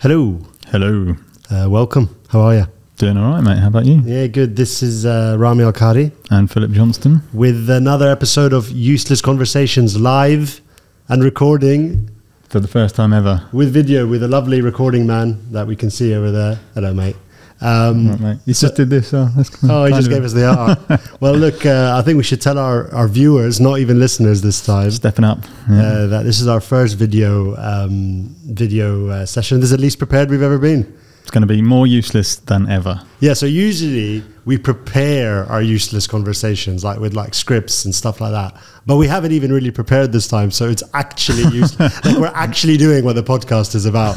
Hello. Hello. Uh, welcome. How are you? Doing all right, mate. How about you? Yeah, good. This is uh, Rami Al-Kadhi And Philip Johnston. with another episode of Useless Conversations live and recording For the first time ever. with video with a lovely recording man that we can see over there. Hello, mate. Um, Right. You just did this. Oh, that's Oh, he just gave us the art. well, look, uh, I think we should tell our, our viewers, not even listeners this time, stepping up. Yeah. uh, that this is our first video um, video uh, session. This is the least prepared we've ever been. It's going to be more useless than ever. Yeah, so usually we prepare our useless conversations like with like scripts and stuff like that. But we haven't even really prepared this time, so it's actually useless. like we're actually doing what the podcast is about.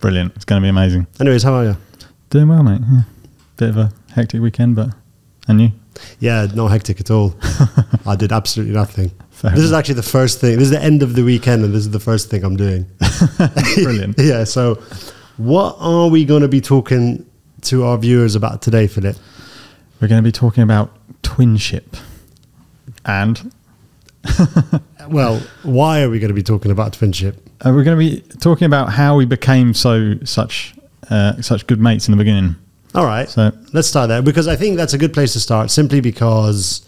Brilliant. It's going to be amazing. Anyways, how are you? Doing well, mate. Yeah. Bit of a hectic weekend, but. And you? Yeah, no hectic at all. I did absolutely nothing. Fair this is actually the first thing. This is the end of the weekend, and this is the first thing I'm doing. Brilliant. yeah. So, what are we going to be talking to our viewers about today, Philip? We're going to be talking about twinship. And Well, why are we going to be talking about twinship? uh, we're going to be talking about how we became so such uh, such good mates in the beginning. All right. So Let's start there because I think that's a good place to start simply because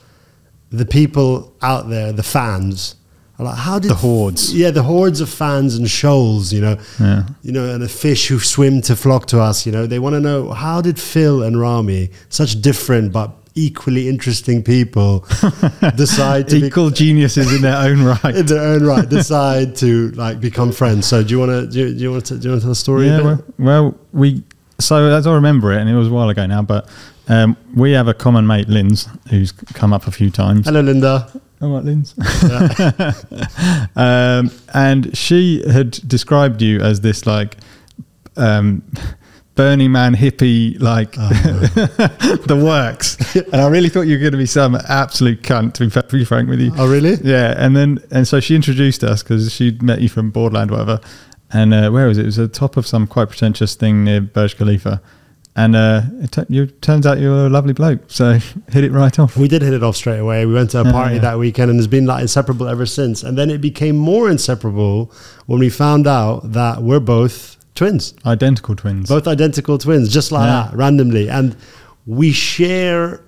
the people out there, the fans, are like, how did The hordes. Yeah, the hordes of fans and shoals, you know, Yeah. you know, and the fish who swim to flock to us, you know, they want to know how did Phil and Rami, such different but equally interesting people, decide to be, equal geniuses in their own right. in their own right, decide to like become friends. So do you want to do, you- do you want to do you want to tell the story? a Yeah, well, well, we so as I remember it, and it was a while ago now, but um, we have a common mate, Linz, who's come up a few times. Hello, Linda. All right, Linz. um, and she had described you as this like um, Burning Man hippie, like the works. and I really thought you were going to be some absolute cunt, to be perfectly frank with you. Oh, really? Yeah, and then and so she introduced us because she'd met you from Borderland, or whatever. And uh, where was it? It was the top of some quite pretentious thing near Burj Khalifa. And uh, it tu- you turns out you're a lovely bloke, so hit it right off. We did hit it off straight away. We went to a party yeah. that weekend and it's been like inseparable ever since. And then it became more inseparable when we found out that we're both twins, Identical twins. both identical twins, just like Yeah. that, randomly. And we share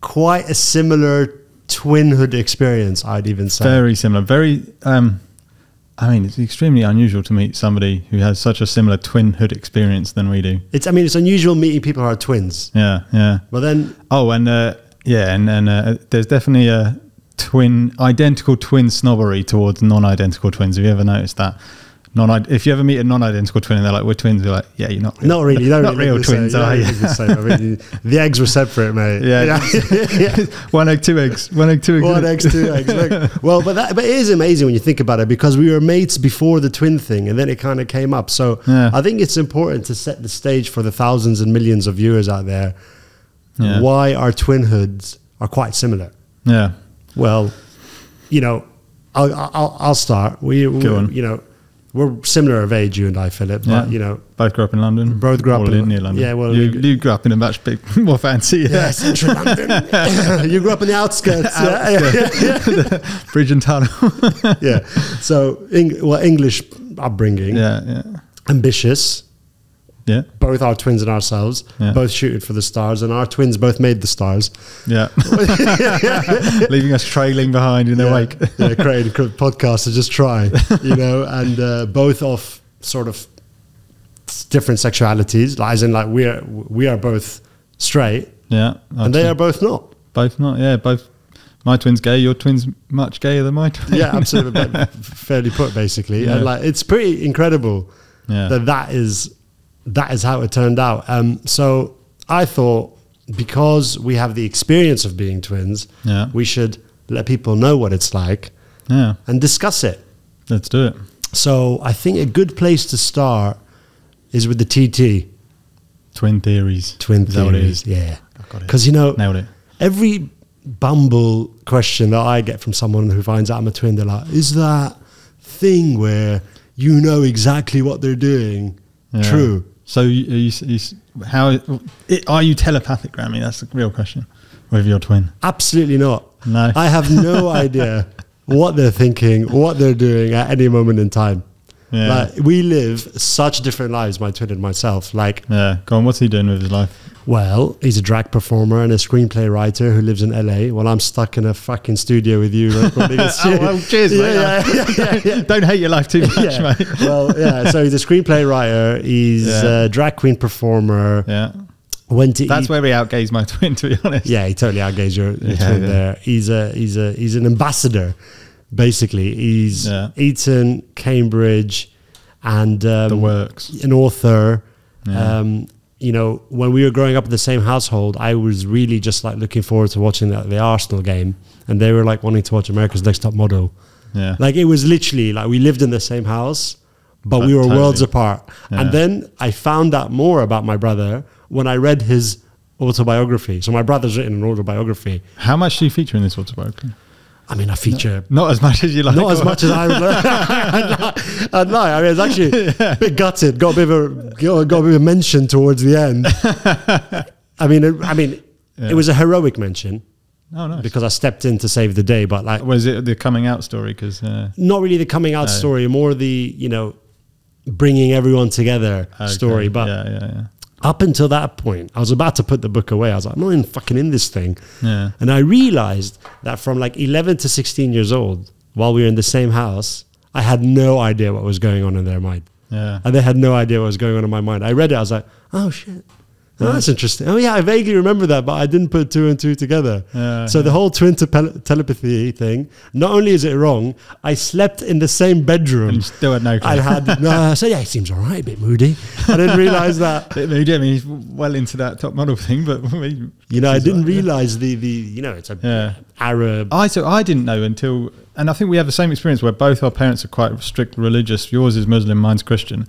quite a similar twinhood experience, I'd even say. Very similar. Very. Um, I mean, it's extremely unusual to meet somebody who has such a similar twinhood experience than we do. It's, I mean, it's unusual meeting people who are twins. Yeah, yeah. But then, Oh, and uh, yeah, and and uh, there's definitely a twin, identical twin snobbery towards non-identical twins. Have you ever noticed that? Non, if you ever meet a non-identical twin and they're like, "We're twins," you're like, "Yeah, you're not." Real. not really. You don't Not really real the same. twins, are you? the same. I mean, the eggs were separate, mate. Yeah. yeah. one egg, two eggs. One egg, two eggs. One eggs, two eggs. Look. Well, but that, but it is amazing when you think about it because we were mates before the twin thing, and then it kind of came up. So Yeah. I think it's important to set the stage for the thousands and millions of viewers out there. Yeah. Why our twinhoods are quite similar. Yeah. Well, you know, I'll I'll, I'll start. We, we Go on. you know, we're similar of age, you and I, Philip. But Yeah. you know, Both grew up in London. Both grew up Or in- near London. yeah, well, you, you grew up in a much big, more fancy. yeah, central London. you grew up in the outskirts. yeah, yeah, yeah. Bridge and tunnel. yeah. So, well, English upbringing, yeah, yeah, ambitious. Yeah, Both our twins and ourselves, Yeah. both shooting for the stars, and our twins both made the stars. yeah. Leaving us trailing behind in their yeah, wake. yeah, creating a podcast to just try, you know, and uh, both of sort of different sexualities, as in like we are we are both straight, Yeah, and they are both not. both not. Yeah, both. My twin's gay. Your twin's much gayer than my twin. Yeah, absolutely, but fairly put, basically, Yeah. and like it's pretty incredible. yeah. that that is that is how it turned out. Um, so I thought because we have the experience of being twins, Yeah. we should let people know what it's like yeah. and discuss it. Let's do it. So I think a good place to start is with the TT Twin theories. twin Is that what it theories. Yeah, I got it. because you know Nailed it. every bumble question that I get from someone who finds out I'm a twin, they're like, "Is that thing where you know exactly what they're doing Yeah. true?" So, you, are you, you, how are you telepathic, Rami? That's the real question. With your twin, Absolutely not. No. I have no idea what they're thinking, what they're doing at any moment in time. Yeah. Like we live such different lives, my twin and myself. Like, Yeah. Go on. What's he doing with his life? Well, he's a drag performer and a screenplay writer who lives in LA. While I'm stuck in a fucking studio with you Oh, well, cheers, yeah, mate. yeah, yeah. Don't hate your life too much, mate. well, yeah. So he's a screenplay writer. He's a drag queen performer. Yeah. Went to That's eat- where he outgays my twin, to be honest. Yeah, he totally outgays your, your twin there. He's a he's a he's an ambassador, basically. He's. Eton, Cambridge, and um, The works. an author. Yeah. Um, you know, when we were growing up in the same household, I was really just like looking forward to watching the, the Arsenal game, and they were like wanting to watch America's Next Top Model. Yeah. Like it was literally like we lived in the same house, but we were totally. worlds apart. Yeah. And then I found out more about my brother when I read his autobiography. So my brother's written an autobiography. How much do you feature in this autobiography? I mean, I feature Not as much as you like. not as much as I would. Lie. I'd lie. I mean, it's actually a bit gutted. Got a bit of a got, a bit of a mention towards the end. I mean, it, I mean, Yeah. it was a heroic mention Oh, nice. because I stepped in to save the day. But like, Was it the coming out story? Because uh, not really the coming out No. story, more the you know bringing everyone together story. But yeah, yeah, yeah. Up until that point, I was about to put the book away. I was like, I'm not even fucking in this thing. Yeah. And I realized that from like 11 to 16 years old, while we were in the same house, I had no idea what was going on in their mind. Yeah. And they had no idea what was going on in my mind. I read it, I was like, oh shit. Oh, that's interesting. Oh, yeah, I vaguely remember that, but I didn't put two and two together. Yeah, so the whole twin tele- telepathy thing, not only is it wrong, I slept in the same bedroom. And still had no clue. I had, no, so yeah, he seems all right, a bit moody. I didn't realize that. Bit moody. I mean, he's well into that top model thing, but You know, I didn't like- yeah. realize the, the, you know, it's a Yeah. Arab. I so I didn't know until, and I think we have the same experience where both our parents are quite strict religious. Yours is Muslim, mine's Christian,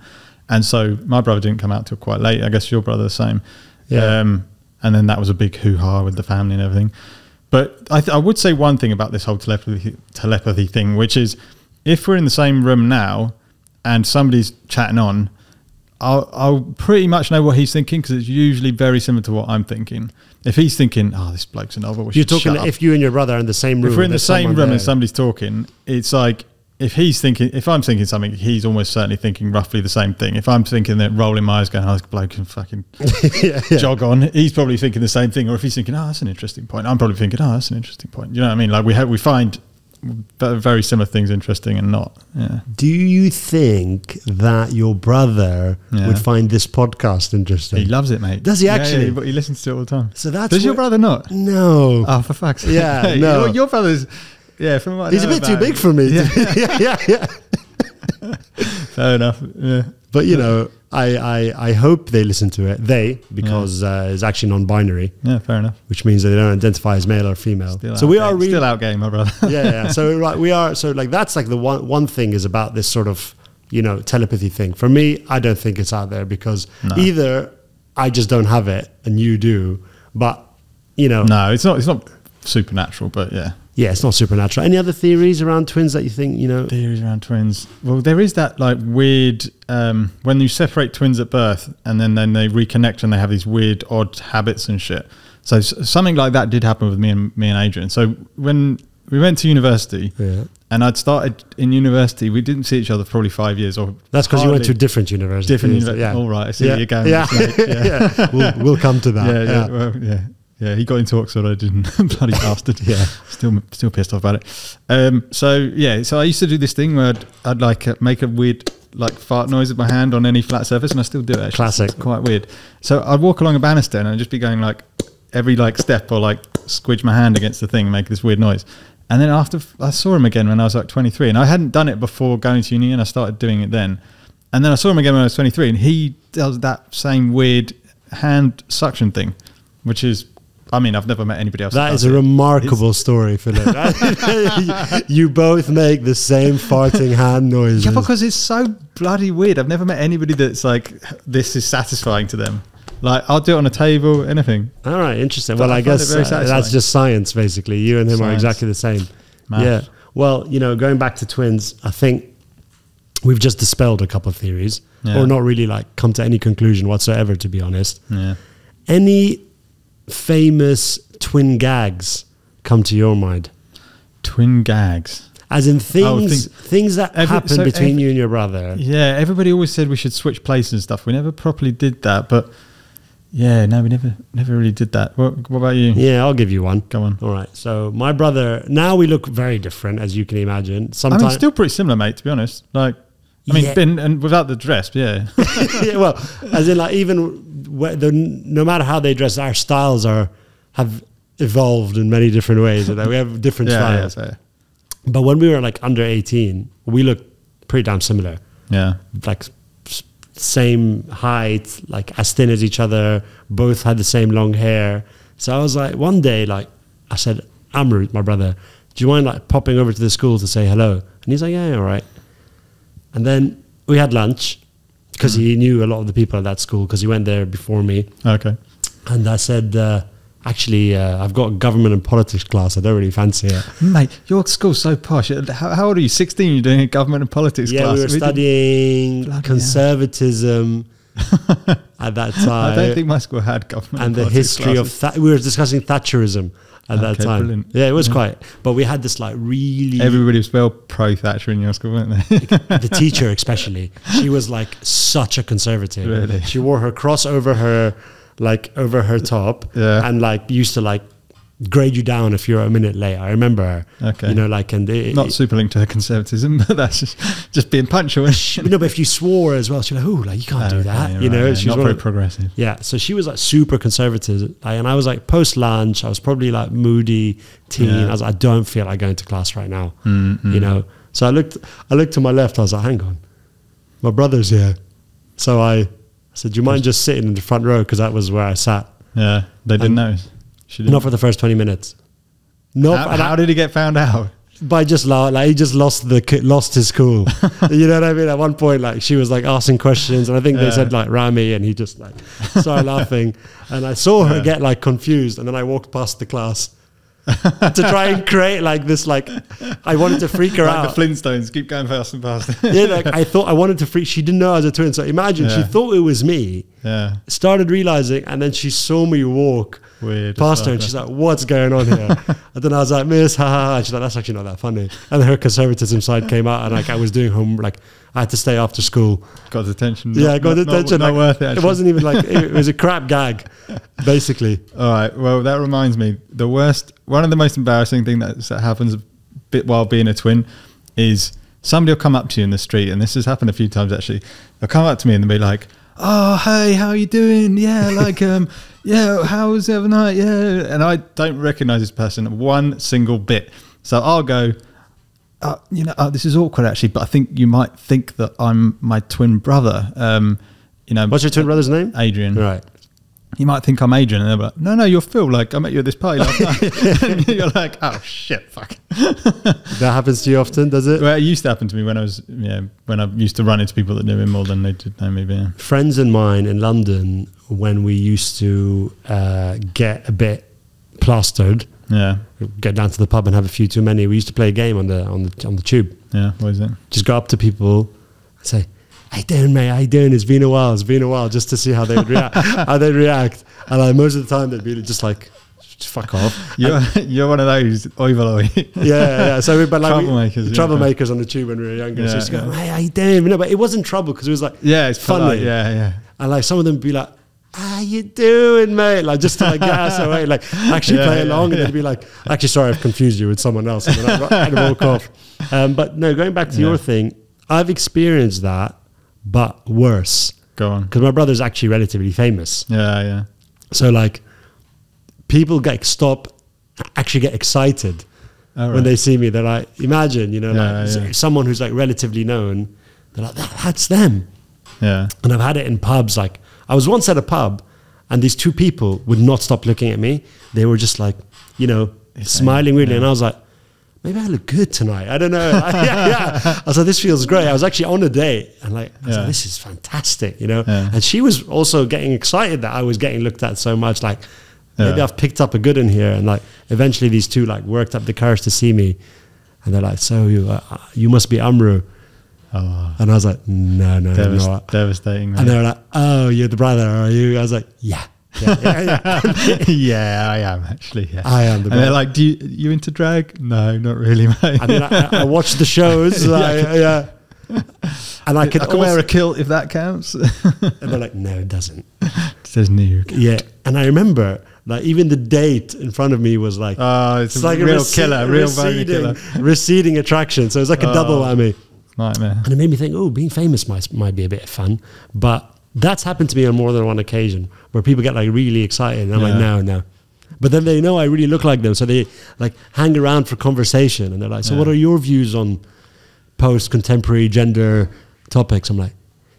and so my brother didn't come out till quite late. I guess your brother the same. Yeah. Um, and then that was a big hoo ha with the family and everything. But I, th- I would say one thing about this whole telepathy telepathy thing, which is if we're in the same room now and somebody's chatting on, I'll, I'll pretty much know what he's thinking because it's usually very similar to what I'm thinking. If he's thinking, "Oh, this bloke's a novel," You're talking if you and your brother are in the same room. if we're in the same room there. and somebody's talking, it's like if he's thinking, if I'm thinking something, he's almost certainly thinking roughly the same thing. If I'm thinking that rolling my eyes, going, "Oh, this bloke can fucking yeah, yeah. jog on," he's probably thinking the same thing. Or if he's thinking, "Oh, that's an interesting point," I'm probably thinking, "Oh, that's an interesting point." You know what I mean? Like we have, we find very similar things interesting and not. Yeah. Do you think that your brother Yeah. would find this podcast interesting? He loves it, mate. Does he actually? Yeah, he, he listens to it all the time. So that's Does your brother not? no. Oh, for fuck's sake! Yeah, no. your, your brother's. Yeah, from what I He's a bit too big him. for me. Yeah, yeah, yeah, yeah. fair enough. Yeah. But you know, I, I, I hope they listen to it. They, because uh, it's actually non-binary, Yeah, fair enough. which means that they don't identify as male or female. Still so we out are game. really still out game, my brother. yeah, yeah. So right, we are. So like that's like the one one thing is about this sort of you know telepathy thing. For me, I don't think it's out there because No. either I just don't have it and you do, but you know, no, it's not. It's not supernatural, but yeah. Yeah, it's not supernatural. Any other theories around twins that you think you know? Theories around twins. Well, there is that like weird um, when you separate twins at birth and then then they reconnect and they have these weird odd habits and shit. So s- something like that did happen with me and me and Adrian. So when we went to university Yeah. and I'd started in university, we didn't see each other for probably five years or That's because you went to different universities. different Yeah. All right, I see yeah. you're going. Yeah. with this, mate. yeah. yeah. we'll, we'll come to that. yeah, yeah, well, yeah, yeah. He got into Oxford. I didn't. Bloody bastard. Yeah. still, still pissed off about it. Um, so yeah, so I used to do this thing where I'd, I'd like uh, make a weird like fart noise with my hand on any flat surface, and I still do it. Actually. Classic. It's quite weird. So I'd walk along a banister and I'd just be going like every like step or like squidge my hand against the thing, and make this weird noise. And then after I saw him again when I was like 23, and I hadn't done it before going to uni, and I started doing it then. And then I saw him again when I was 23, and he does that same weird hand suction thing, which is, I mean, I've never met anybody else. That does a it. remarkable story, Philip. you both make the same farting hand noises. Yeah, because it's so bloody weird. I've never met anybody that's like, this is satisfying to them. Like, I'll do it on a table, anything. All right, interesting. But well, I I, guess uh, that's just science, basically. You and him are exactly the same. Math. Yeah. Well, you know, going back to twins, I think we've just dispelled a couple of theories, Yeah. or not really like come to any conclusion whatsoever, to be honest. Yeah. Any famous twin gags come to your mind? Twin gags. As in things, things- things that Every- happen so between every- you and your brother. Yeah, everybody always said we should switch places and stuff. We never properly did that, but yeah, no, we never never really did that. What, what about you? Yeah, I'll give you one. Come on. All right. So my brother. Now we look very different, as you can imagine. I Sometimes. mean, still pretty similar, mate. To be honest, like, I mean, Yeah. been and without the dress, yeah, yeah, well, as in like even the, no matter how they dress, our styles are have evolved in many different ways. We have different yeah, yeah, styles. so, But when we were like under eighteen, we looked pretty damn similar. yeah. Like same height, like as thin as each other. Both had the same long hair. So I was like, one day, like I said, Amrou, my brother, do you mind like popping over to the school to say hello? And he's like, yeah, yeah, all right. And then we had lunch because he knew a lot of the people at that school because he went there before me. Okay. And I said, uh, actually, uh, I've got a government and politics class. I don't really fancy it. Mate, your school's so posh. How, how old are you? 16? You're doing a government and politics yeah, class. we were studying conservatism at that time. I don't think my school had government and the history classes. of Tha- we were discussing Thatcherism at that time. brilliant. Yeah, it was Yeah. quite. But we had this like really Everybody was well pro Thatcher in your school, weren't they? the teacher especially she was like such a conservative Really? she wore her cross over her like over her top Yeah. and like used to like grade you down if you're a minute late i remember her Okay. you know like and it, Not super linked to her conservatism, but that's just, just being punctual. she, no but if you swore as well she's like oh like you can't do Okay, that right, you know yeah, she's not very of- progressive. yeah so she was like super conservative like, and i was like post lunch i was probably like moody teen Yeah. i was like i don't feel like going to class right now Mm, mm. you know so i looked i looked to my left i was like hang on my brother's here so i said do you mind just sitting in the front row because that was where i sat Yeah, they didn't And- notice. She didn't. not for the first 20 minutes no how, how did he get found out? by just like he just lost the lost his cool you know what i mean at one point like she was like asking questions and i think they Yeah. said like rami and he just like started laughing and i saw her Yeah. get like confused and then i walked past the class to try and create like this like i wanted to freak her Like out the Flintstones, keep going fast and fast. yeah like i thought i wanted to freak she didn't know i was a twin so imagine she thought it was me yeah, started realizing and then she saw me walk weird. past her and she's like, "What's going on here?" and then I was like, "Miss, ha ha." ha." She's like, "That's actually not that funny." And her conservatism side came out, and like I was doing home, like I had to stay after school. got his attention. yeah, Not- got not- attention. Not, like, worth it. It wasn't even like it, it was a crap gag, basically. All right. Well, that reminds me. The worst, one of the most embarrassing thing that, that happens a bit while being a twin is somebody will come up to you in the street, and this has happened a few times actually. They'll come up to me and they'll be like, "Oh, hey, how are you doing? Yeah, like, um, yeah, how was the other night? Yeah." And I don't recognize this person one single bit. So I'll go. Uh, you know, uh, this is awkward actually, but I think you might think that I'm my twin brother. Um, you know, What's your twin brother's name? Adrian Right. you might think I'm Adrian, and they're like, no, no, you're Phil. Like, I met you at this party last night. and you're like, oh shit, fuck. That happens to you often, does it? Well, it used to happen to me when I was, yeah, when I used to run into people that knew him more than they did know me. Yeah. Friends of mine in London, when we used to uh, get a bit plastered, yeah, get down to the pub and have a few too many, we used to play a game on the on the on the tube. yeah. What is it? just go up to people and say, "Hey, doing, mate? How you doing? It's been a while. It's been a while," just to see how they would react. how they react, and like most of the time they'd be just like, fuck off." You're you're one of those oivaloi. yeah, yeah, yeah. So, we, but like we- Troublemakers, yeah. troublemakers on the tube when we were younger. so Yeah, just go, yeah. "Hey, how you doing?" No, but it wasn't trouble because it was like, yeah, it's Funny. funny. Yeah, yeah. and like some of them would be like. How you doing, mate? Like just to like get us away, like actually Yeah, play yeah, along, and yeah. they'd be like, "Actually, sorry, I've confused you with someone else," and then I'd, walk off. Um, but no, going back to Yeah. your thing, I've experienced that, but worse. Go on. because my brother's actually relatively famous. Yeah, yeah. So like, people get stop, actually get excited All when they see me. They're like, imagine, you know, Yeah, like yeah. someone who's like relatively known. They're like, that, that's them. yeah. And I've had it in pubs. Like, I was once at a pub, and these two people would not stop looking at me. They were just like, you know, smiling really. yeah. and I was like. Maybe I look good tonight. I don't know. yeah, yeah. I was like, this feels great. I was actually on a date and like, I Yeah. like, this is fantastic, you know? And she was also getting excited that I was getting looked at so much. Like, maybe I've picked up a good in here. And like, eventually these two like worked up the courage to see me. And they're like, so you, uh, you must be Amrou. Oh, And I was like, no, no, no, devas- no. devastating. And they were like, oh, you're the brother, are you? I was like, yeah. Yeah, yeah, yeah. yeah, I am actually. Yeah. I am the and they're like, "Do you, you into drag?" No, not really, mate. I mean, I, I watch the shows. I- yeah. And I can, I can wear a kilt if that counts. and they're like, no, it doesn't. it says new. Yeah. And I remember, like, even the date in front of me was like, Oh, it's, it's a like real rece- killer, real receding, killer. receding attraction. So it was like a double Oh. whammy. Nightmare. And it made me think, oh, being famous might, might be a bit of fun. But that's happened to me on more than one occasion where people get like really excited. And I'm like, no, no. But then they know I really look like them. So they like hang around for conversation. And they're like, so Yeah. what are your views on post contemporary gender topics? I'm like,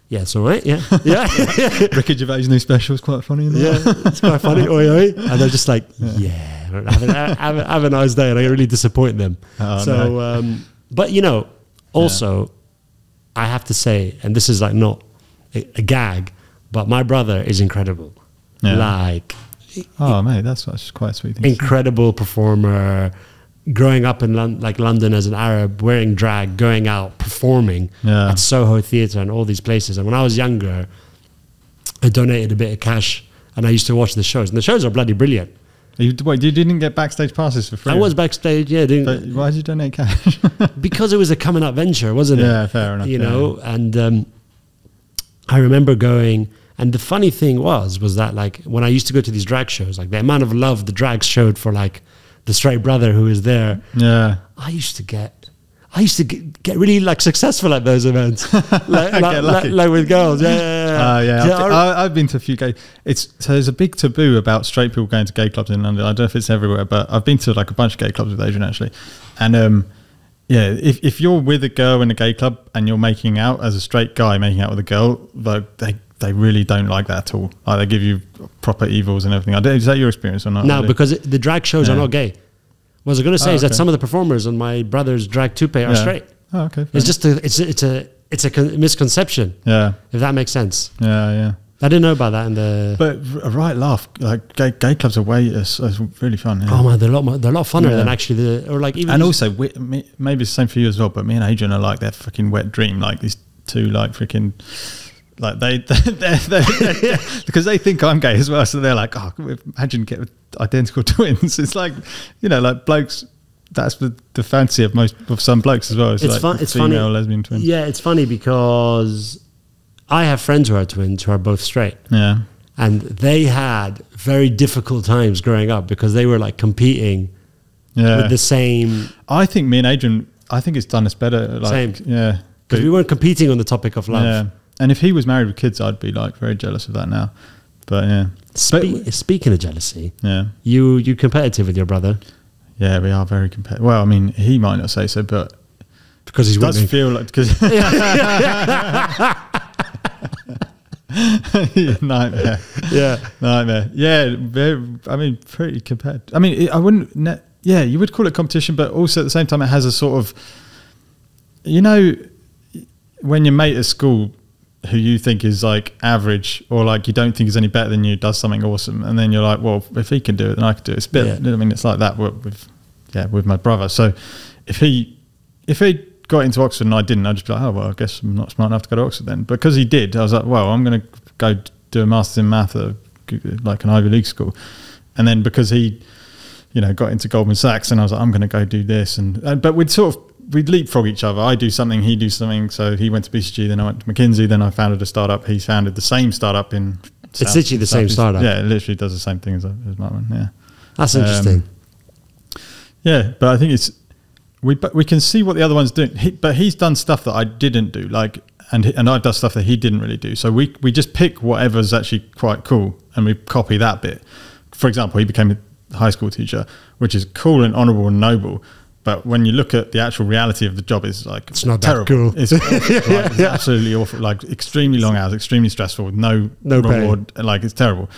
yeah, it's all right. Yeah. Yeah. Ricky Gervais' new special is quite funny. It? yeah. It's quite funny. Oi, oi. And they're just like, yeah. Have, a, have, a, have a nice day. And I really disappoint them. Oh, so, no. um, but you know, also, I have to say, and this is like not a, a gag, but my brother is incredible. Yeah. Like, Oh, mate, that's, that's quite a sweet incredible performer. Growing up in Lon- like London as an Arab, wearing drag, going out performing Yeah. at Soho Theatre and all these places. And when I was younger, I donated a bit of cash, and I used to watch the shows. And the shows are bloody brilliant. You, wait, you didn't get backstage passes for free? I was backstage, yeah, But why did you donate cash? because it was a coming up venture, wasn't it? Yeah, fair enough, You yeah. know, and um, I remember going, and the funny thing was, was that like when I used to go to these drag shows, like the amount of love the drags showed for like the straight brother who was there, yeah. I used to get. I used to get, get really like successful at those events, like, like, like, like with girls. Yeah, yeah, yeah. Uh, yeah, Yeah, I've, I- I've been to a few gay. It's so there's a big taboo about straight people going to gay clubs in London. I don't know if it's everywhere, but I've been to like a bunch of gay clubs with Adrian actually, and um, yeah, if if you're with a girl in a gay club and you're making out as a straight guy making out with a girl, like they they really don't like that at all. Like they give you proper evils and everything. I don't, is that your experience or not? No, really? because the drag shows are Yeah. not gay. What I was going to say Oh, is that some of the performers on my brother's drag toupe are Yeah. straight. Oh, okay. fair It's just a, it's a, it's a, it's a misconception, yeah, if that makes sense. yeah, yeah. I didn't know about that in the. But a right laugh, like gay, gay clubs are way it's, it's really fun. Yeah. oh man, they're a lot more, they're a lot funner Yeah. than actually the or like even and also we, me, maybe it's the same for you as well but me and adrian are like that fucking wet dream like these two like freaking like they they're, they're, they're, because they think i'm gay as well so they're like oh imagine get identical twins it's like you know like blokes that's the, the fancy of most of some blokes as well it's, it's like fun. It's female funny. lesbian twins Yeah, it's funny because I have friends who are twins who are both straight, yeah and they had very difficult times growing up because they were like competing yeah with the same i think me and adrian i think it's done us better like Same. yeah because we weren't competing on the topic of love. yeah and if he was married with kids i'd be like very jealous of that now but yeah Spe- speaking of jealousy, yeah you you competitive with your brother Yeah, we are very competitive. Well, I mean, he might not say so, but because he's it does feel like because nightmare, Yeah, nightmare. Yeah, very, I mean, pretty competitive. I mean, I wouldn't. Ne- yeah, you would call it competition, but also at the same time, it has a sort of, you know, when your mate at school who you think is like average or like you don't think is any better than you does something awesome and then you're like well if he can do it then I can do it. It's a bit Yeah. I mean? It's like that with, with yeah with my brother. So if he if he got into Oxford and I didn't I'd just be like oh well I guess I'm not smart enough to go to Oxford then. Because he did I was like well I'm going to go do a master's in math at like an Ivy League school. And then because he you know got into Goldman Sachs and I was like I'm going to go do this and, and but we'd sort of we'd leapfrog each other I do something he do something so he went to BCG then I went to McKinsey then I founded a startup he founded the same startup in It's literally the same Southeast- startup. yeah it literally does the same thing as, as my one yeah that's Um, interesting. yeah, but I think it's we but we can see what the other one's doing. He, but he's done stuff that I didn't do, like and he- and I've done stuff that he didn't really do. So we we just pick whatever's actually quite cool and we copy that bit. For example, he became a high school teacher, which is cool and honourable and noble. But when you look at the actual reality of the job, is like It's not that terrible. cool. It's. Like, it's absolutely awful. Like extremely long hours, extremely stressful, with no No pay. reward. Like it's terrible.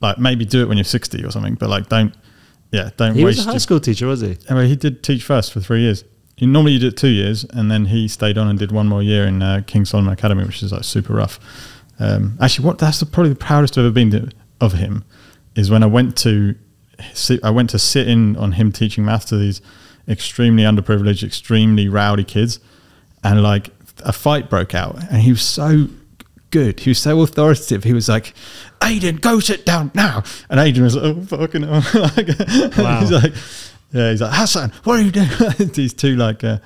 Like maybe do it when you're 60 or something, but like don't. Yeah, don't waste He was a high your school teacher, was he? Anyway, he did teach first for three years. He, normally you did two years, and then he stayed on and did one more year in uh, King Solomon Academy, which is like super rough. Um, actually, what that's the, probably the proudest I've ever been to, of him is when I went to sit, I went to sit in on him teaching math to these extremely underprivileged, extremely rowdy kids, and like a fight broke out, and he was so good. He was so authoritative. He was like, Aiden, go sit down now. And Aiden was like, oh, fucking hell. like, Wow. He's like, yeah, he's like, Hassan, what are you doing? These two, like, uh,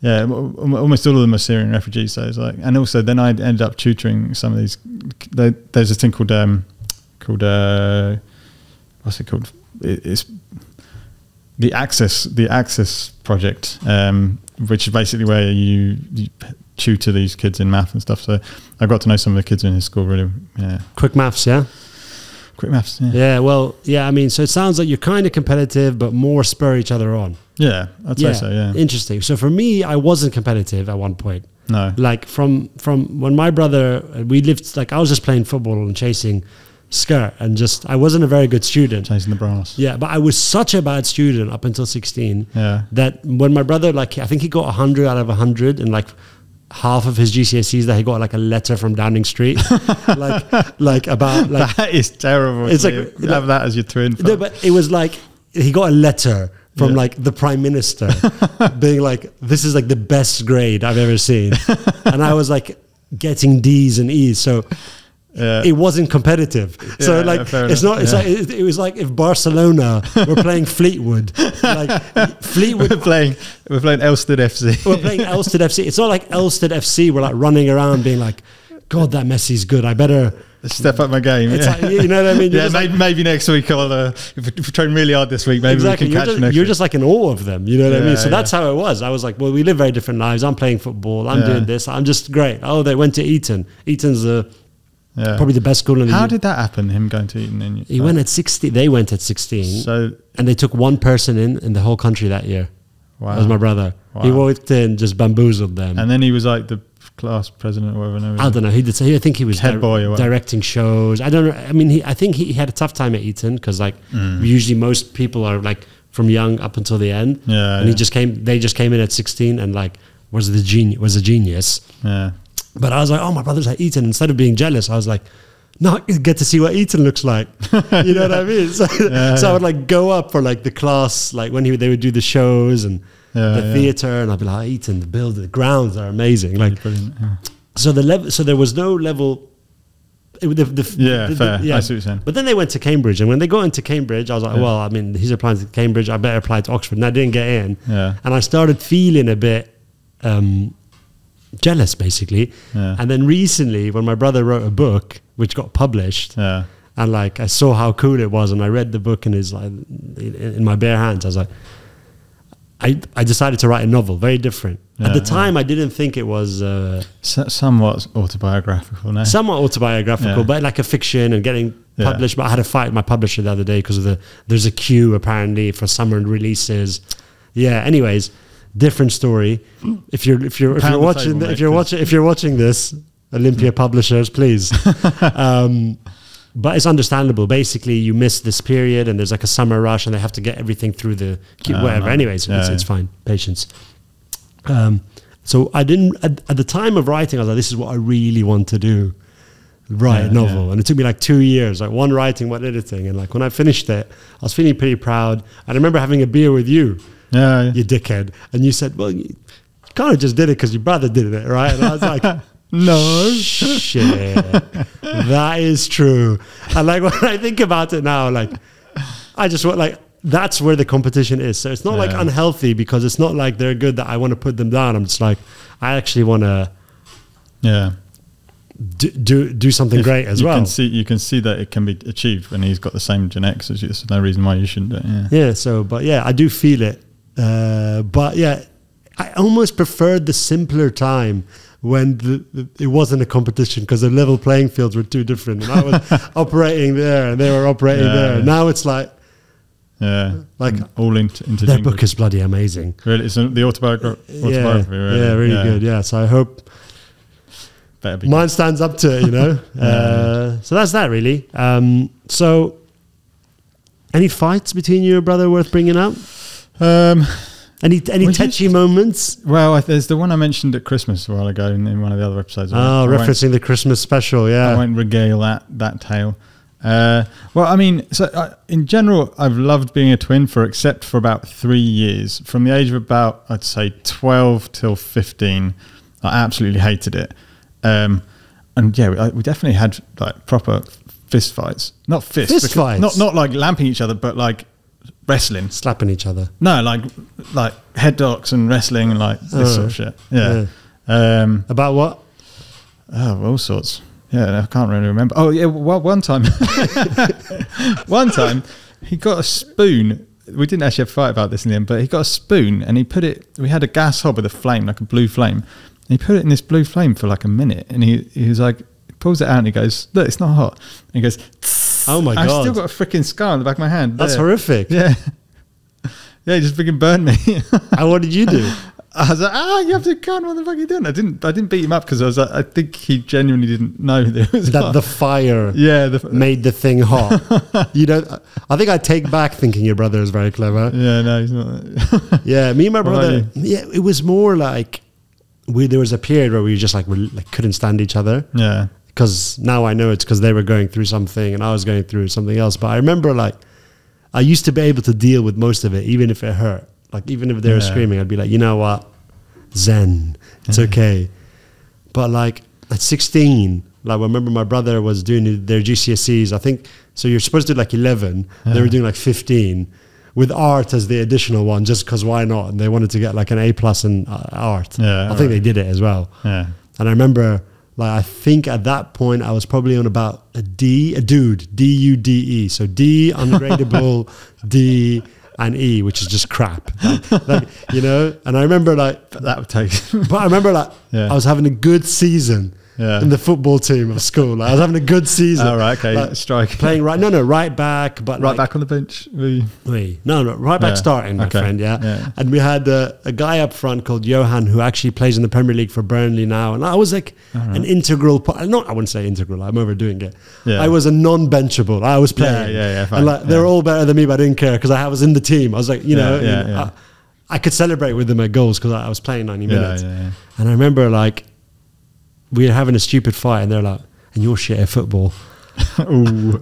yeah, al- al- almost all of them are Syrian refugees. So it's like, and also then I ended up tutoring some of these. There, there's this thing called, um, called, uh, what's it called? It, it's the Access, the Access project, um, which is basically where you, you tutor these kids in math and stuff. So I got to know some of the kids in his school really, yeah. Quick maths, yeah. Quick maths, yeah. Yeah, well, yeah. I mean, so it sounds like you're kind of competitive, but more spur each other on. Yeah, I'd say so, yeah. Interesting. So for me, I wasn't competitive at one point. No. Like from from when my brother we lived like I was just playing football and chasing skirt and just I wasn't a very good student. Chasing the brass. Yeah, but I was such a bad student up until 16 Yeah. that when my brother like I think he got 100 out of 100 and like half of his GCSEs that he got like a letter from Downing Street like like about like that is terrible. It's like- you have that as your twin. no, but it was like he got a letter from Yeah. like the prime minister being like, "This is like the best grade I've ever seen," and I was like getting D's and E's, so yeah. it wasn't competitive. so like, it's not. It's Yeah. like it, it was like if Barcelona were playing Fleetwood, like Fleetwood. we're playing we're playing Elsted FC. We're playing Elsted FC. It's not like Elsted FC. We're like running around being like, "God, that Messi's good. I better." Step up my game. Yeah. like, you know what I mean? You're yeah, just like- maybe, maybe next week I'll. Uh, if, we- train really hard this week, maybe exactly. we You're, can catch just, next you're week. just like in awe of them. You know what I mean? Yeah, So that's how it was. I was like, well, we live very different lives. I'm playing football. I'm Yeah. doing this. I'm just great. Oh, they went to Eton. Eton's the, yeah. probably the best school in the year. How U- did that happen? Him going to Eton? In, He went at 16. They went at 16. So and they took one person in in the whole country that year. wow. That was my brother. Wow. He walked in, just bamboozled them. and then he was like the class president or whatever. I don't know. He did. Say, I think he was Head di- boy or directing shows. I don't know. I mean, he, I think he had a tough time at Eton because, like, Mm. usually most people are like from young up until the end. Yeah, and he just came. They just came in at sixteen and like was the genius. Was a genius. Yeah. But I was like, oh, my brother's at Eton. Instead of being jealous, I was like. No, get to see what Eton looks like. You know what I mean? So, Yeah, so I would like go up for like the class, like when he, they would do the shows and Yeah, the yeah. theater, and I'd be like, oh, Eton, the build, the grounds are amazing. Like. Yeah. so the level, so there was no level. it- the, the, Yeah, the- fair. I see what you're saying. But then they went to Cambridge, and when they got into Cambridge, I was like, Yeah. well, I mean, he's applying to Cambridge. I better apply to Oxford, and I didn't get in. Yeah. And I started feeling a bit um, jealous, basically. Yeah. And then recently, when my brother wrote a book which got published, Yeah. and like I saw how cool it was, and I read the book in his like in, in my bare hands. I was like, I I decided to write a novel, very different. At Yeah, the yeah. time, I didn't think it was uh, So, somewhat autobiographical now. somewhat autobiographical, but like a fiction and getting published. But I had a fight with my publisher the other day because of the there's a queue apparently for summer releases. Yeah. Anyways, different story. If you're if you're if you're watching if you're watching if you're watching this, Olympia Publishers, please. um, but it's understandable. Basically, you miss this period, and there's like a summer rush, and they have to get everything through the Oh, whatever. no. Anyways, Yeah, it's, yeah. it's fine. Patience. Um, so I didn't at, at the time of writing. I was like, "This is what I really want to do." Write Yeah, a novel, and it took me like two years, like one writing, one editing, and like when I finished it, I was feeling pretty proud. I remember having a beer with you, Yeah. yeah. you dickhead, and you said, "Well, you kind of just did it because your brother did it, right?" And I was like, No. shit, that is true." And like when I think about it now, like I just want like that's where the competition is. So it's not like unhealthy because it's not like they're good that I want to put them down. I'm just like I actually want to Yeah. do do, do something If great as you well. Can see, you can see that it can be achieved when he's got the same genetics as you. There's no reason why you shouldn't do it. Yeah. Yeah, so but yeah, I do feel it. Uh, but yeah, I almost preferred the simpler time when the, the, it wasn't a competition because the level playing fields were too different. And I was operating there and they were operating Yeah, there. yeah. Now it's like Yeah. Like, all into, into their book is bloody amazing. Really, it's the autobiogra- Yeah, autobiography. really. yeah, really good. Yeah, so I hope mine stands up to it. You know. uh, so that's that really. Um, so. Any fights between you and your brother worth bringing up? Um, Any any Well, you- touchy moments? well, there's the one I mentioned at Christmas a while ago in, in one of the other episodes. Oh, referencing the Christmas special, yeah. I won't regale that that tale. Uh, well, I mean, so uh, in general, I've loved being a twin for except for about three years. From the age of about, I'd say, twelve till fifteen, I absolutely hated it. Um, and yeah, we, I- we definitely had like proper fist fights. Not fist, Fist fights? Not not like lamping each other, but like wrestling. Slapping each other. No, like like head docks and wrestling and like this Oh, sort of shit. Yeah. Um, About what? oh, all sorts. Yeah, I can't really remember. Oh yeah, well, one time, one time he got a spoon. We didn't actually have a fight about this in the end, but he got a spoon and he put it. We had a gas hob with a flame, like a blue flame. And he put it in this blue flame for like a minute, and he he was like, pulls it out and he goes, "Look, it's not hot." And he goes, Oh my god. I still got a freaking scar on the back of my hand. That's there." horrific. Yeah, yeah, he just freaking burned me. And what did you do? I was like, ah, you have to count what the fuck are you doing. I didn't, I didn't beat him up because I was like, I think he genuinely didn't know that it was that hot. the fire yeah, the, made the thing hot. you don't. I think I take back thinking your brother is very clever. yeah, no, he's not. Yeah, me and my brother. Yeah, it was more like we. There was a period where we just like we like couldn't stand each other yeah, because now I know it's because they were going through something and I was going through something else. But I remember like I used to be able to deal with most of it, even if it hurt. Like even if they were screaming, I'd be like, you know what, Zen, it's okay. But like at 16, like I remember my brother was doing their GCSEs. I think so. You're supposed to do like 11. They were doing like 15 with art as the additional one, just because why not? And they wanted to get like an A plus in uh, art. Yeah, I think they did it as well. yeah, And I remember, like, I think at that point I was probably on about a D, a dude, D U D E. So D, ungradable, D, and E, which is just crap. Like, like, you know? And I remember, like, but that would take. but I remember, like, Yeah. I was having a good season Yeah. in the football team of school. Like, I was having a good season. oh right, okay, Like, strike. playing right, no, no, right back, but right like, back on the bench. We- Wait, no, no, right back Yeah. starting, my Okay. friend, yeah. Yeah. And we had uh, a guy up front called Johan who actually plays in the Premier League for Burnley now. And I was like an integral part. Not, I wouldn't say integral, I'm overdoing it. Yeah. I was a non benchable. I was playing. yeah, yeah, fine, And like, they're all better than me, but I didn't care because I was in the team. I was like, you Yeah, know, yeah, yeah. I, I could celebrate with them at goals because I was playing 90 Yeah, minutes. yeah, yeah. And I remember like, we were having a stupid fight and they're like, and you're shit at football. ooh,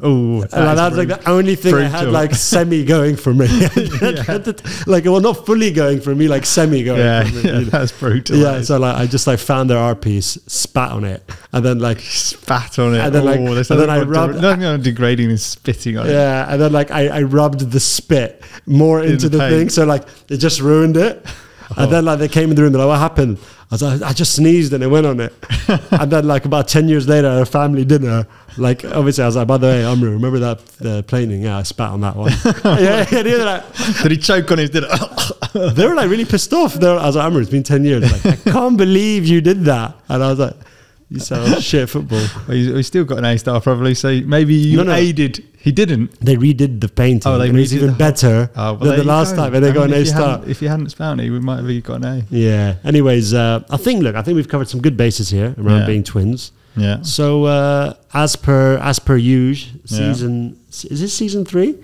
ooh. And like, that's like the only thing I had like semi going for me. like well, not fully going for me, like semi going yeah, for me. yeah, that's brutal. Yeah, so like I just like found their art piece, spat on it, and then like spat on it. And then, like- oh, and then I rubbed- nothing more degrading than spitting on it. yeah, and then like I, I rubbed the spit more In into the the, thing, so like it just ruined it. And then like they came in the room, they're like, "What happened?" I was like, "I just sneezed and it went on it." and then like about ten years later, at a family dinner, like obviously I was like, "By the way, Amrou, remember that uh, planing? Yeah, I spat on that one." yeah, yeah, were like, Did he choke on his? It? they were like really pissed off. Were, I was like, Amrou, it's been 10 years. Like, I can't believe you did that. And I was like, you sound shit football. Well, he's, he's still got an A star probably, so maybe you No, no. aided. He didn't. They redid the painting. Oh, they and it was even the- better Oh, well, than the you last go. time. And they I got mean, an A if you star. hadn't- If you hadn't spout it, we might have got an A. Yeah. Anyways, uh, I think, look, I think we've covered some good bases here around Yeah. being twins. Yeah. So, uh, as per as per usual, Yeah. season, is this season three?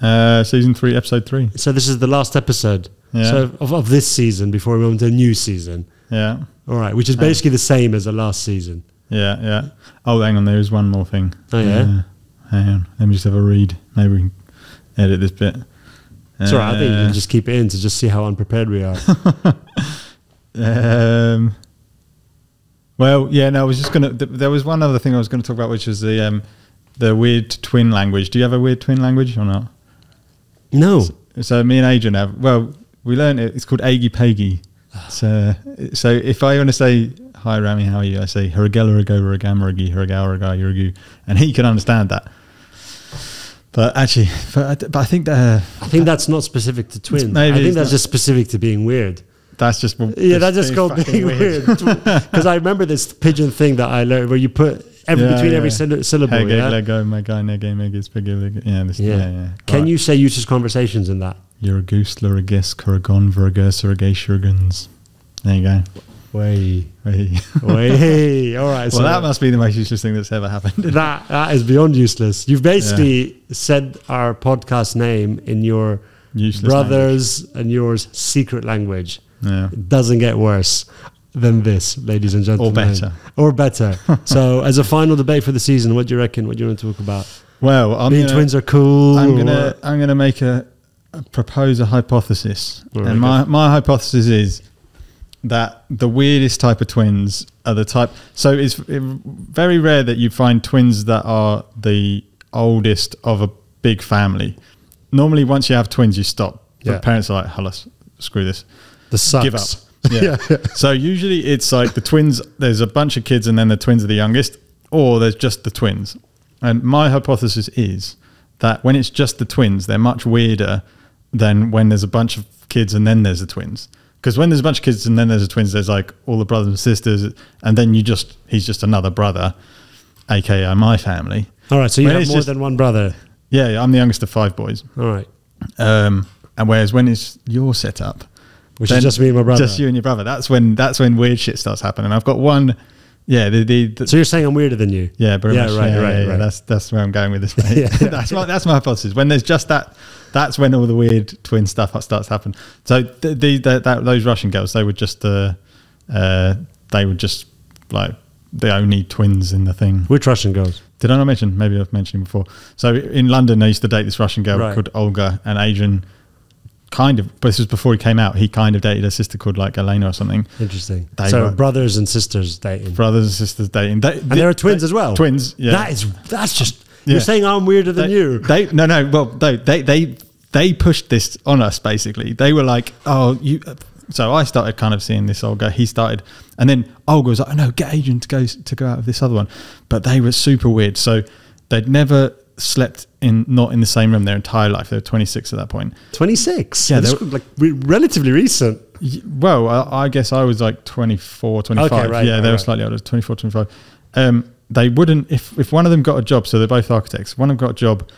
Uh, season three, episode three. So, this is the last episode. Yeah. So, of, of this season before we move into a new season. Yeah. All right. Which is basically the same as the last season. Yeah. Yeah. Oh, hang on. There is one more thing. Oh, yeah? Uh, hang on. Let me just have a read. Maybe we can edit this bit. It's all right. I think you Uh, can just keep it in to just see how unprepared we are. Um, well, yeah, no, I was just gonna. Th- there was one other thing I was going to talk about, which was the um, the weird twin language. Do you have a weird twin language or not? no. So me and Adrian have. Well, we learned it. It's called Agi Pagi. So, so if I want to say hi, Rami, how are you? I say Hiragela Rago Ragamuragi Hiragawa Raga and he can understand that. But actually, but, I- but I think that uh, I think that's not specific to twins. maybe I think that's not- just specific to being weird. that's just Yeah, that's just called being weird. Because I remember this pigeon thing that I learned where you put every Yeah, between every yeah. sylla- syllable. Hey, yeah? Lego, my guy, Nege, Mega, Spaghetti, Lego. Yeah, this, Yeah. yeah, yeah. Can Right. you say useless conversations in that? You're a goose, Luragis, Kuragon, Vergus, Urgashurgans. There you go. Way, Hey. way. All right. well, that must be the most useless thing that's ever happened. that that is beyond useless. You've basically said our podcast name in your Useless brothers and yours secret language. Yeah. It doesn't get worse than this, ladies and gentlemen. Or better. Or better. so, as a final debate for the season, what do you reckon? What do you want to talk about? Well, I'm Being gonna, twins are cool. I'm gonna I'm gonna make a, a propose a hypothesis, right, and my my hypothesis is that the weirdest type of twins are the type. So it's very rare that you find twins that are the oldest of a big family. Normally, once you have twins, you stop. The Yeah. parents are like, "Hello, screw this." The sucks. give up. Yeah. so usually it's like the twins. There's a bunch of kids, and then the twins are the youngest, or there's just the twins. And my hypothesis is that when it's just the twins, they're much weirder than when there's a bunch of kids and then there's the twins. Because when there's a bunch of kids and then there's the twins, there's like all the brothers and sisters, and then you just he's just another brother, aka my family. All right, so you When have more just- than one brother. Yeah, yeah, I'm the youngest of five boys. All right. Um, and whereas when it's your setup, Which then is just me and my brother. just you and your brother. That's when that's when weird shit starts happening. I've got one, yeah, the, the, the So you're saying I'm weirder than you? yeah, very yeah, much, right, yeah, right, yeah, yeah. right. That's that's where I'm going with this. Mate. Yeah. that's my that's my hypothesis. When there's just that, that's when all the weird twin stuff starts happening. So the, the, the that those Russian girls, they were just uh, uh, they were just like the only twins in the thing. Which Russian girls? Did I not mention? Maybe I've mentioned before. So in London, I used to date this Russian girl Right. called Olga, and Adrian kind of, but this was before he came out. He kind of dated a sister called like Elena or something. Interesting. They so were- brothers and sisters dating. Brothers and sisters dating. They, and there are twins as well. Twins, yeah. That is that's just Yeah. you're saying I'm weirder than they, you. They no no well they they they they pushed this on us basically. They were like, oh you. So I started kind of seeing this Olga. He started, and then Olga was like, oh, no, get Adrian to go to go out with this other one. But they were super weird. So they'd never slept in not in the same room their entire life. They were 26 at that point. 26. Yeah, they was like re- relatively recent. Well, I, I guess I was like 24, 25. Okay, right, yeah, right, they were right. slightly older, 24, 25. Um, they wouldn't, if, if one of them got a job, so they're both architects, one of them got a job,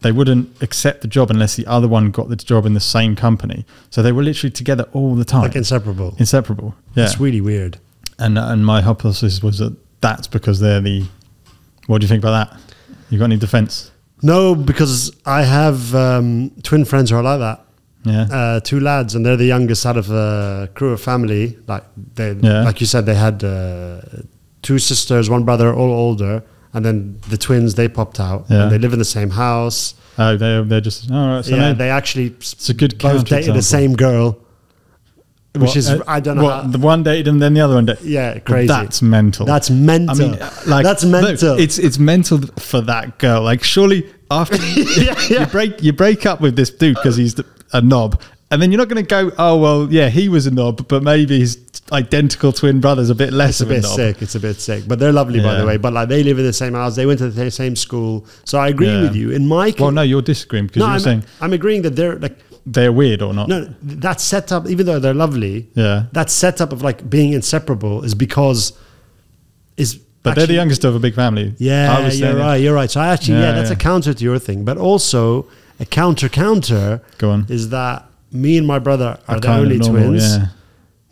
they wouldn't accept the job unless the other one got the job in the same company. So they were literally together all the time. Like inseparable. Inseparable. Yeah. It's really weird. And, and my hypothesis was that that's because they're the. What do you think about that? You got any defense? No, because I have um, twin friends who are like that. Yeah. Uh, two lads, and they're the youngest out of a crew of family. Like they, Yeah. like you said, they had uh, two sisters, one brother, all older, and then the twins they popped out. Yeah. And they live in the same house. oh, they're, they're just. All right. So yeah, they, they actually it's a good both dated the same girl, which What, is uh, I don't know. What, how- the one dated and then the other one dated. yeah, crazy. That's mental. That's mental. I mean, uh, like that's mental. it's it's mental for that girl. Like, surely after Yeah, yeah. you break you break up with this dude because he's the- a knob, and then you're not going to go, oh well, yeah, he was a knob, but maybe his identical twin brother's a bit less It's a of a bit knob. sick. It's a bit sick, but they're lovely, by the way. But like they live in the same house. They went to the same school. So I agree Yeah. with you. In my case, Well, no, you're disagreeing because no, you're I'm, saying I'm agreeing that they're like they're weird or not. no that setup. Even though they're lovely, Yeah, that setup of like being inseparable is because is. but they're the youngest of a big family. Yeah, you're right. You're right. So I actually, yeah, Yeah, that's yeah. a counter to your thing, but also a counter counter Go on. is that me and my brother are Are the only normal, twins. Yeah.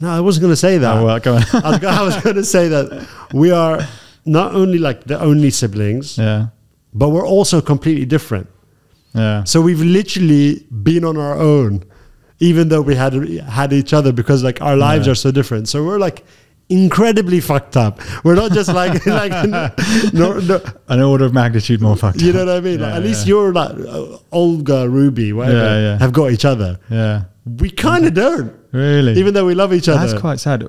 No, I wasn't going to say that. Oh, well, go on. I was, I was going to say that we are not only like the only siblings, yeah, but we're also completely different. Yeah. So we've literally been on our own, even though we had had each other because like our lives Yeah. are so different. So we're like incredibly fucked up. We're not just like like no, no, An order of magnitude more fucked. you know what I mean. Like, Yeah, at least you're like uh, Olga, Ruby, whatever, Yeah, yeah. have got each other. Yeah, We kind of don't, really. even though we love each other. That's quite sad.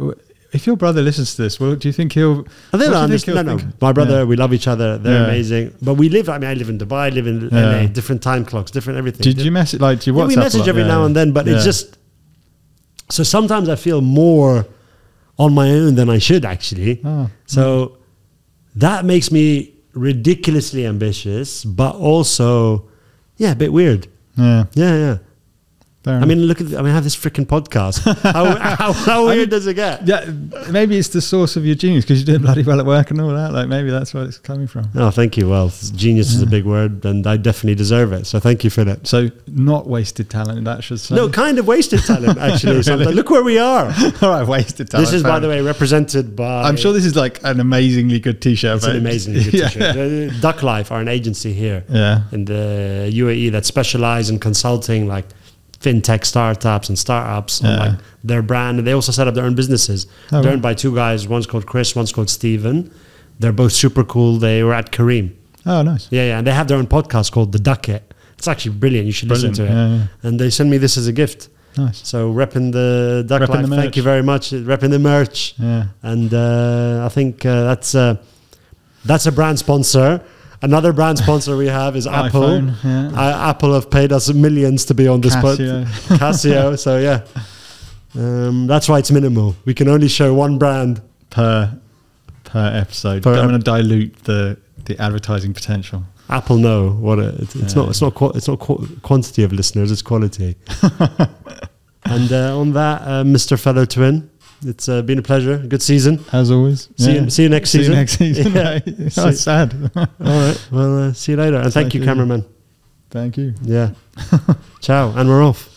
If your brother listens to this, well, do you think he'll? Oh, I think understand. he'll No, no. My brother, Yeah. we love each other. They're Yeah. amazing. But we live. I mean, I live in Dubai. I live in Yeah. LA. Different time clocks. Different everything. Did you message like? Do you WhatsApp? we message every now and then, but it's just. So sometimes I feel more on my own than I should actually. Oh, So that makes me ridiculously ambitious, but also, yeah, a bit weird. yeah. Yeah, yeah. I mean, look at. I mean, I have this freaking podcast. How, how, how I weird mean- does it get? yeah, maybe it's the source of your genius because you're doing bloody well at work and all that. Like maybe that's where it's coming from. Oh, thank you. Well, genius is a big word, and I definitely deserve it. So thank you for that. So not wasted talent. That should say. No, kind of wasted talent, actually. sometimes. Look where we are. all right, wasted talent. This is, by the way, represented by. I'm sure this is like an amazingly good T-shirt. it's but- an amazingly good Yeah. t-shirt. Uh, Duck Life are an agency here Yeah. in the UAE that specialize in consulting like fintech startups and startups Yeah. like their brand. And they also set up their own businesses. Oh, They're owned by two guys. One's called Chris. One's called Steven. They're both super cool. They were at Careem. Oh, nice. Yeah, yeah. And they have their own podcast called The Ducket. It's actually brilliant. You should listen to it. Brilliant. Yeah, And they sent me this as a gift. Nice. So repping the duck Repping life. the Thank you very much. Repping the merch, Yeah. and uh, I think uh, that's uh, that's a brand sponsor. Another brand sponsor we have is Apple. iPhone, yeah. Uh, Apple have paid us millions to be on this pod. Casio. Casio. So yeah, um, that's why it's minimal. We can only show one brand. per per episode. Per Don't ep- want to dilute the the advertising potential. Apple know what it, it's, it's Yeah. not. It's not. Qu- it's not qu- quantity of listeners. It's quality. and uh, on that, uh, Mr. Fellow Twin, it's uh, been a pleasure. Good season. As always. See, yeah. you, see you next see season. You next season. Yeah. That's sad. All right. Well, uh, see you later. And thank, thank you, you, cameraman. Thank you. Yeah. Ciao. And we're off.